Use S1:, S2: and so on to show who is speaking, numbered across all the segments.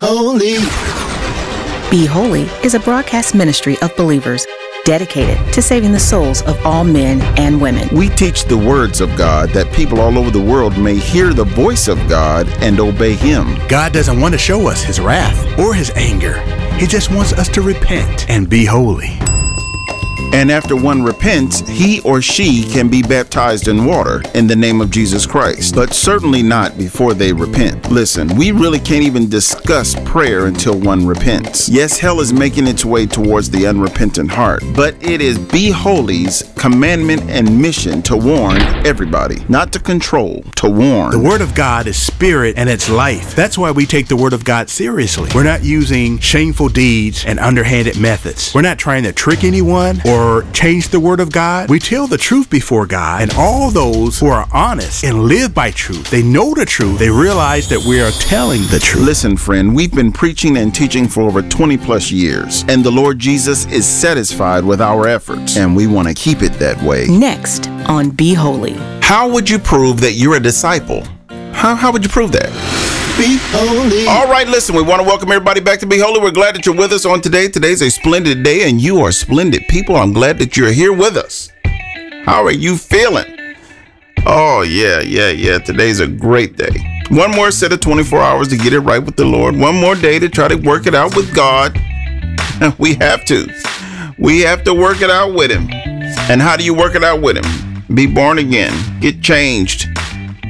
S1: holy.
S2: Be Holy is a broadcast ministry of believers dedicated to saving the souls of all men and women.
S3: We teach the words of God that people all over the world may hear the voice of God and obey Him.
S4: God doesn't want to show us His wrath or His anger. He just wants us to repent and be holy.
S3: And after one repents, he or she can be baptized in water in the name of Jesus Christ, but certainly not before they repent. Listen, we really can't even discuss prayer until one repents. Yes, hell is making its way towards the unrepentant heart, but it is Be Holy's commandment and mission to warn everybody, not to control, to warn.
S4: The Word of God is spirit and it's life. That's why we take the Word of God seriously. We're not using shameful deeds and underhanded methods. We're not trying to trick anyone or change the word of God. We tell the truth before God, and all those who are honest and live by truth, they know the truth, they realize that we are telling the truth.
S3: Listen, friend, we've been preaching and teaching for over 20 plus years, and the Lord Jesus is satisfied with our efforts, and we want to keep it that way.
S2: Next on Be Holy.
S3: How would you prove that you're a disciple? How, how would you prove that?
S1: Be holy.
S3: All right, listen, we want to welcome everybody back to Be Holy. We're glad that you're with us on today. Today's a splendid day, and you are splendid people. I'm glad that you're here with us. How are you feeling? Oh, yeah, yeah, yeah. Today's a great day. One more set of 24 hours to get it right with the Lord. One more day to try to work it out with God. We have to. We have to work it out with Him. And how do you work it out with Him? Be born again, get changed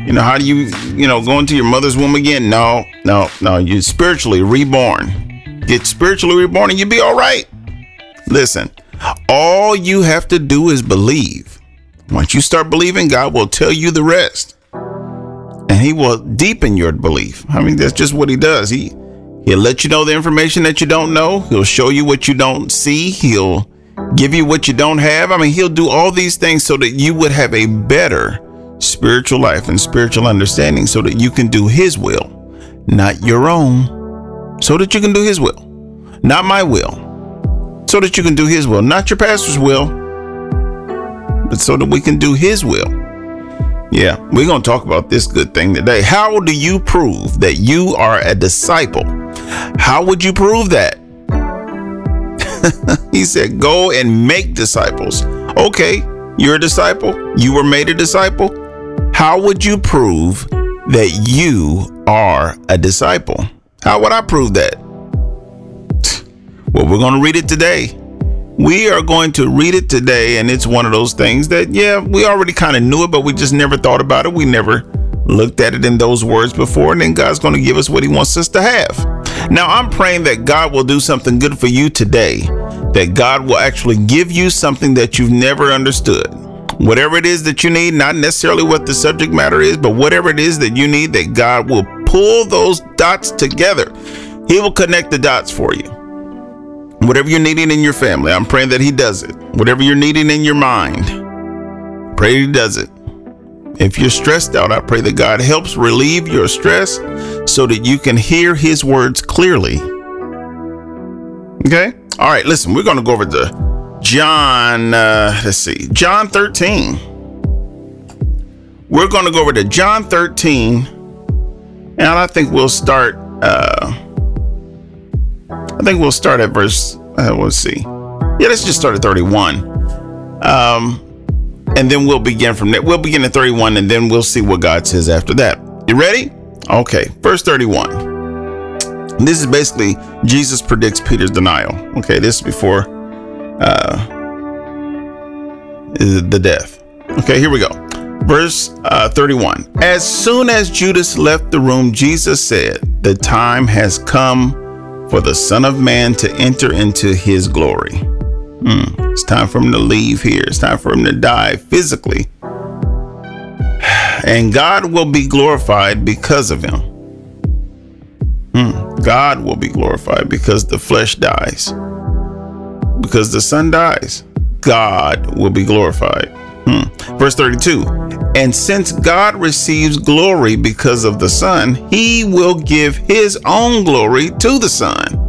S3: you know, how do you, you know, go into your mother's womb again? No, no, no. You spiritually reborn. Get spiritually reborn and you'll be all right. Listen, all you have to do is believe. Once you start believing, God will tell you the rest. And he will deepen your belief. I mean, that's just what he does. He he'll let you know the information that you don't know. He'll show you what you don't see. He'll give you what you don't have. I mean, he'll do all these things so that you would have a better spiritual life and spiritual understanding so that you can do His will, not your own, so that you can do His will, not my will, so that you can do His will, not your pastor's will, but so that we can do His will. Yeah, we're going to talk about this good thing today. How do you prove that you are a disciple? How would you prove that? he said, Go and make disciples. Okay, you're a disciple. You were made a disciple. How would you prove that you are a disciple? How would I prove that? Well, we're going to read it today. We are going to read it today, and it's one of those things that, yeah, we already kind of knew it, but we just never thought about it. We never looked at it in those words before, and then God's going to give us what He wants us to have. Now, I'm praying that God will do something good for you today, that God will actually give you something that you've never understood whatever it is that you need, not necessarily what the subject matter is, but whatever it is that you need, that God will pull those dots together. He will connect the dots for you. Whatever you're needing in your family, I'm praying that He does it. Whatever you're needing in your mind, pray He does it. If you're stressed out, I pray that God helps relieve your stress so that you can hear His words clearly. Okay? All right, listen, we're going to go over to John, uh, let's see, John 13. We're going to go over to John 13, and I think we'll start. Uh, I think we'll start at verse. Uh, let's see. Yeah, let's just start at 31. Um, and then we'll begin from there. We'll begin at 31, and then we'll see what God says after that. You ready? Okay, verse 31. This is basically Jesus predicts Peter's denial. Okay, this is before uh, the death. Okay, here we go. Verse uh, 31. As soon as Judas left the room, Jesus said, The time has come for the Son of Man to enter into his glory. Hmm. It's time for him to leave here. It's time for him to die physically. And God will be glorified because of him. Hmm. God will be glorified because the flesh dies because the Son dies, God will be glorified. Hmm. Verse 32 And since God receives glory because of the Son, he will give his own glory to the Son.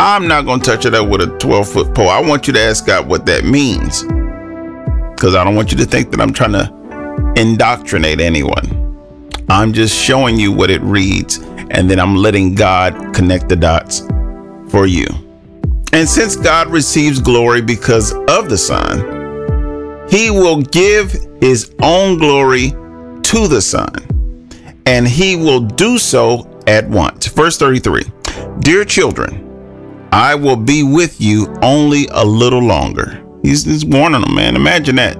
S3: I'm not going to touch it up with a 12 foot pole. I want you to ask God what that means. Because I don't want you to think that I'm trying to indoctrinate anyone. I'm just showing you what it reads, and then I'm letting God connect the dots for you. And since God receives glory because of the Son, he will give his own glory to the Son, and he will do so at once. Verse 33 Dear children, I will be with you only a little longer. He's, he's warning them, man. Imagine that.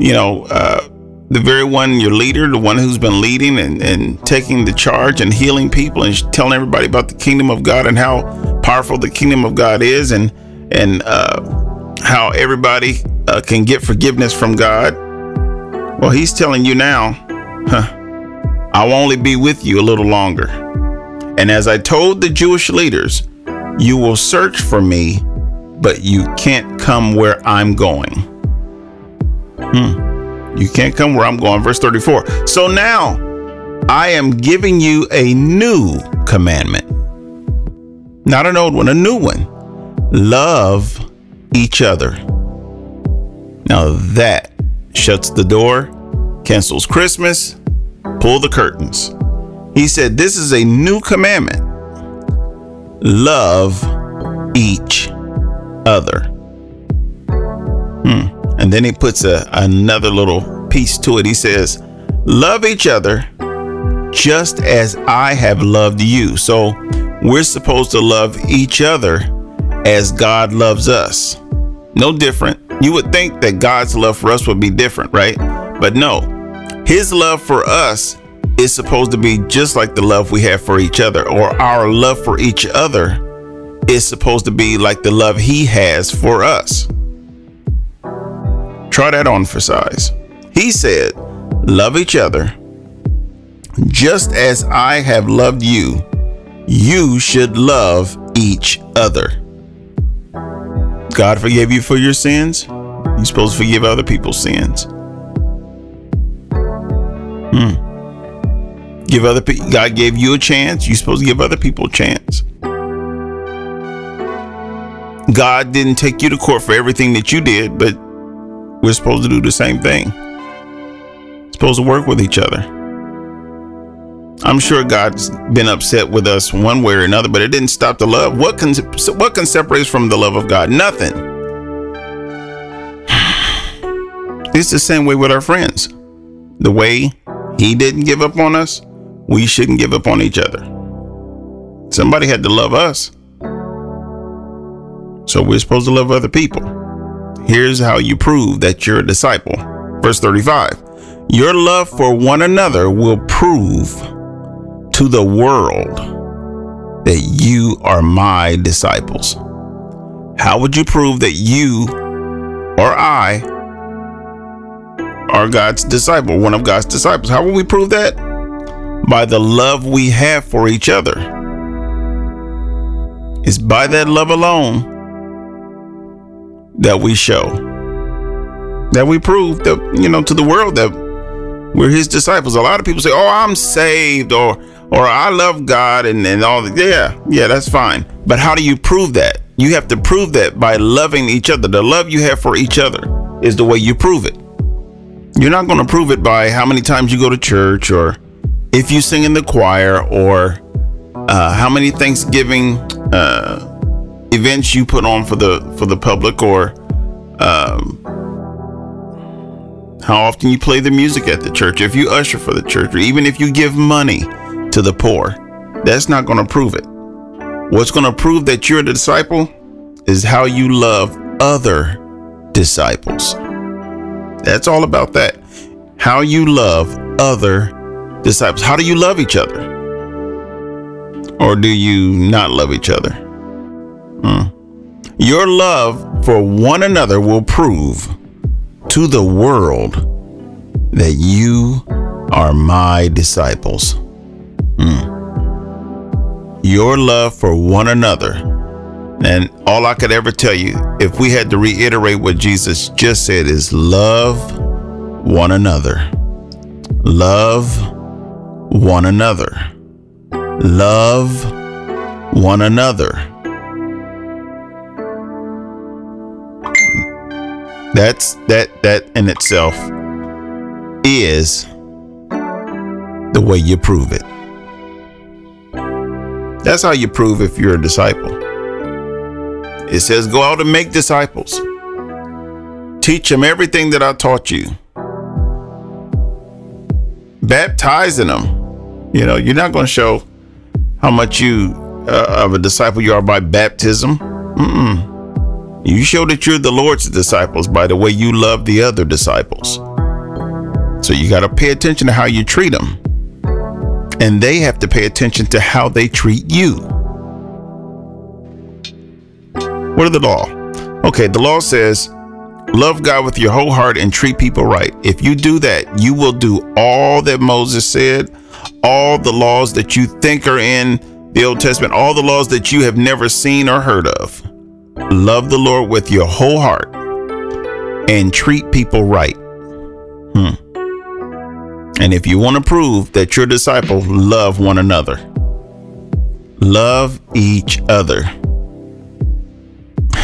S3: You know, uh, the very one, your leader, the one who's been leading and, and taking the charge and healing people and telling everybody about the kingdom of God and how powerful the kingdom of God is and and uh, how everybody uh, can get forgiveness from God. Well, he's telling you now, huh, I'll only be with you a little longer. And as I told the Jewish leaders, you will search for me, but you can't come where I'm going. Hmm. You can't come where I'm going. Verse 34. So now I am giving you a new commandment. Not an old one, a new one. Love each other. Now that shuts the door, cancels Christmas, pull the curtains. He said, This is a new commandment love each other. And then he puts a, another little piece to it. He says, Love each other just as I have loved you. So we're supposed to love each other as God loves us. No different. You would think that God's love for us would be different, right? But no, His love for us is supposed to be just like the love we have for each other, or our love for each other is supposed to be like the love He has for us. Try that on for size. He said, Love each other just as I have loved you, you should love each other. God forgave you for your sins. You're supposed to forgive other people's sins. Hmm. Give other people, God gave you a chance. You're supposed to give other people a chance. God didn't take you to court for everything that you did, but we're supposed to do the same thing. Supposed to work with each other. I'm sure God's been upset with us one way or another, but it didn't stop the love. What can what can separate us from the love of God? Nothing. It's the same way with our friends. The way He didn't give up on us, we shouldn't give up on each other. Somebody had to love us. So we're supposed to love other people. Here's how you prove that you're a disciple. Verse 35 Your love for one another will prove to the world that you are my disciples. How would you prove that you or I are God's disciple, one of God's disciples? How will we prove that? By the love we have for each other. It's by that love alone that we show, that we prove that, you know, to the world that we're his disciples. A lot of people say, Oh, I'm saved, or or I love God and, and all. Yeah, yeah, that's fine. But how do you prove that? You have to prove that by loving each other. The love you have for each other is the way you prove it. You're not going to prove it by how many times you go to church or if you sing in the choir or uh, how many Thanksgiving uh, events you put on for the for the public or um, how often you play the music at the church, if you usher for the church, or even if you give money to the poor. That's not going to prove it. What's going to prove that you're a disciple is how you love other disciples. That's all about that. How you love other disciples. How do you love each other? Or do you not love each other? Your love for one another will prove to the world that you are my disciples. Mm. Your love for one another. And all I could ever tell you, if we had to reiterate what Jesus just said, is love one another. Love one another. Love one another. That's that that in itself is the way you prove it. That's how you prove if you're a disciple. It says, Go out and make disciples. Teach them everything that I taught you. Baptizing them. You know, you're not going to show how much you uh, of a disciple you are by baptism. Mm-mm. You show that you're the Lord's disciples by the way you love the other disciples. So you got to pay attention to how you treat them. And they have to pay attention to how they treat you. What are the law? Okay, the law says love God with your whole heart and treat people right. If you do that, you will do all that Moses said, all the laws that you think are in the Old Testament, all the laws that you have never seen or heard of. Love the Lord with your whole heart and treat people right. Hmm. And if you want to prove that you're a disciple, love one another. Love each other.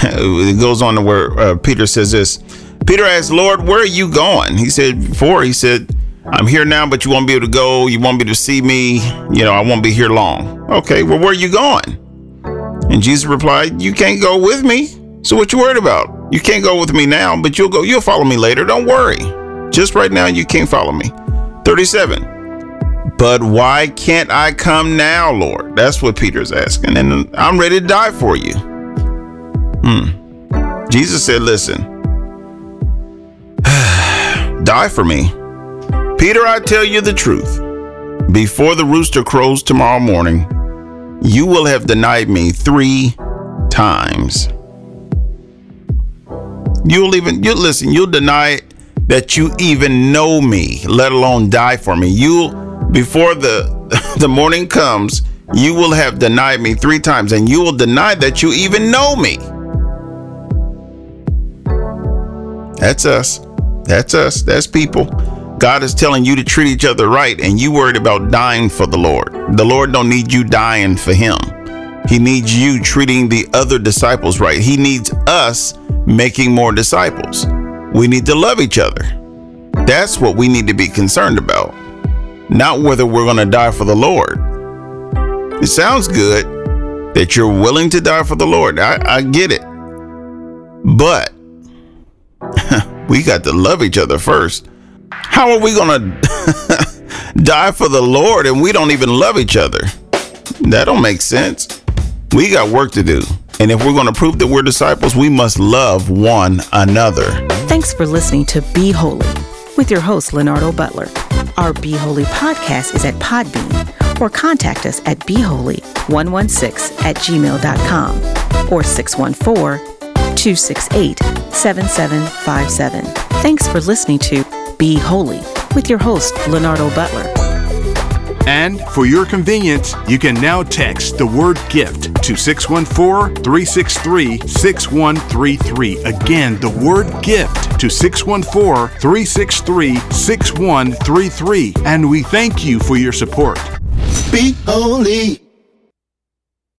S3: it goes on to where uh, Peter says this. Peter asked, Lord, where are you going? He said, before, he said, I'm here now, but you won't be able to go. You won't be able to see me. You know, I won't be here long. Okay, well, where are you going? And Jesus replied, You can't go with me. So what you worried about? You can't go with me now, but you'll go, you'll follow me later. Don't worry. Just right now, you can't follow me. 37. But why can't I come now, Lord? That's what Peter's asking. And I'm ready to die for you. Hmm. Jesus said, Listen, die for me. Peter, I tell you the truth. Before the rooster crows tomorrow morning, you will have denied me three times. You'll even, you listen, you'll deny it that you even know me, let alone die for me. You'll, before the, the morning comes, you will have denied me three times, and you will deny that you even know me. That's us. That's us. That's people. God is telling you to treat each other right, and you worried about dying for the Lord. The Lord don't need you dying for Him. He needs you treating the other disciples right. He needs us making more disciples. We need to love each other. That's what we need to be concerned about, not whether we're going to die for the Lord. It sounds good that you're willing to die for the Lord. I, I get it. But we got to love each other first. How are we going to die for the Lord and we don't even love each other? That don't make sense. We got work to do. And if we're going to prove that we're disciples, we must love one another.
S2: Thanks for listening to Be Holy with your host, Leonardo Butler. Our Be Holy podcast is at Podbean or contact us at beholy116 at gmail.com or 614 268 7757. Thanks for listening to Be Holy with your host, Leonardo Butler.
S4: And for your convenience, you can now text the word gift to 614 363 6133. Again, the word gift to 614 363 6133. And we thank you for your support.
S1: Be holy.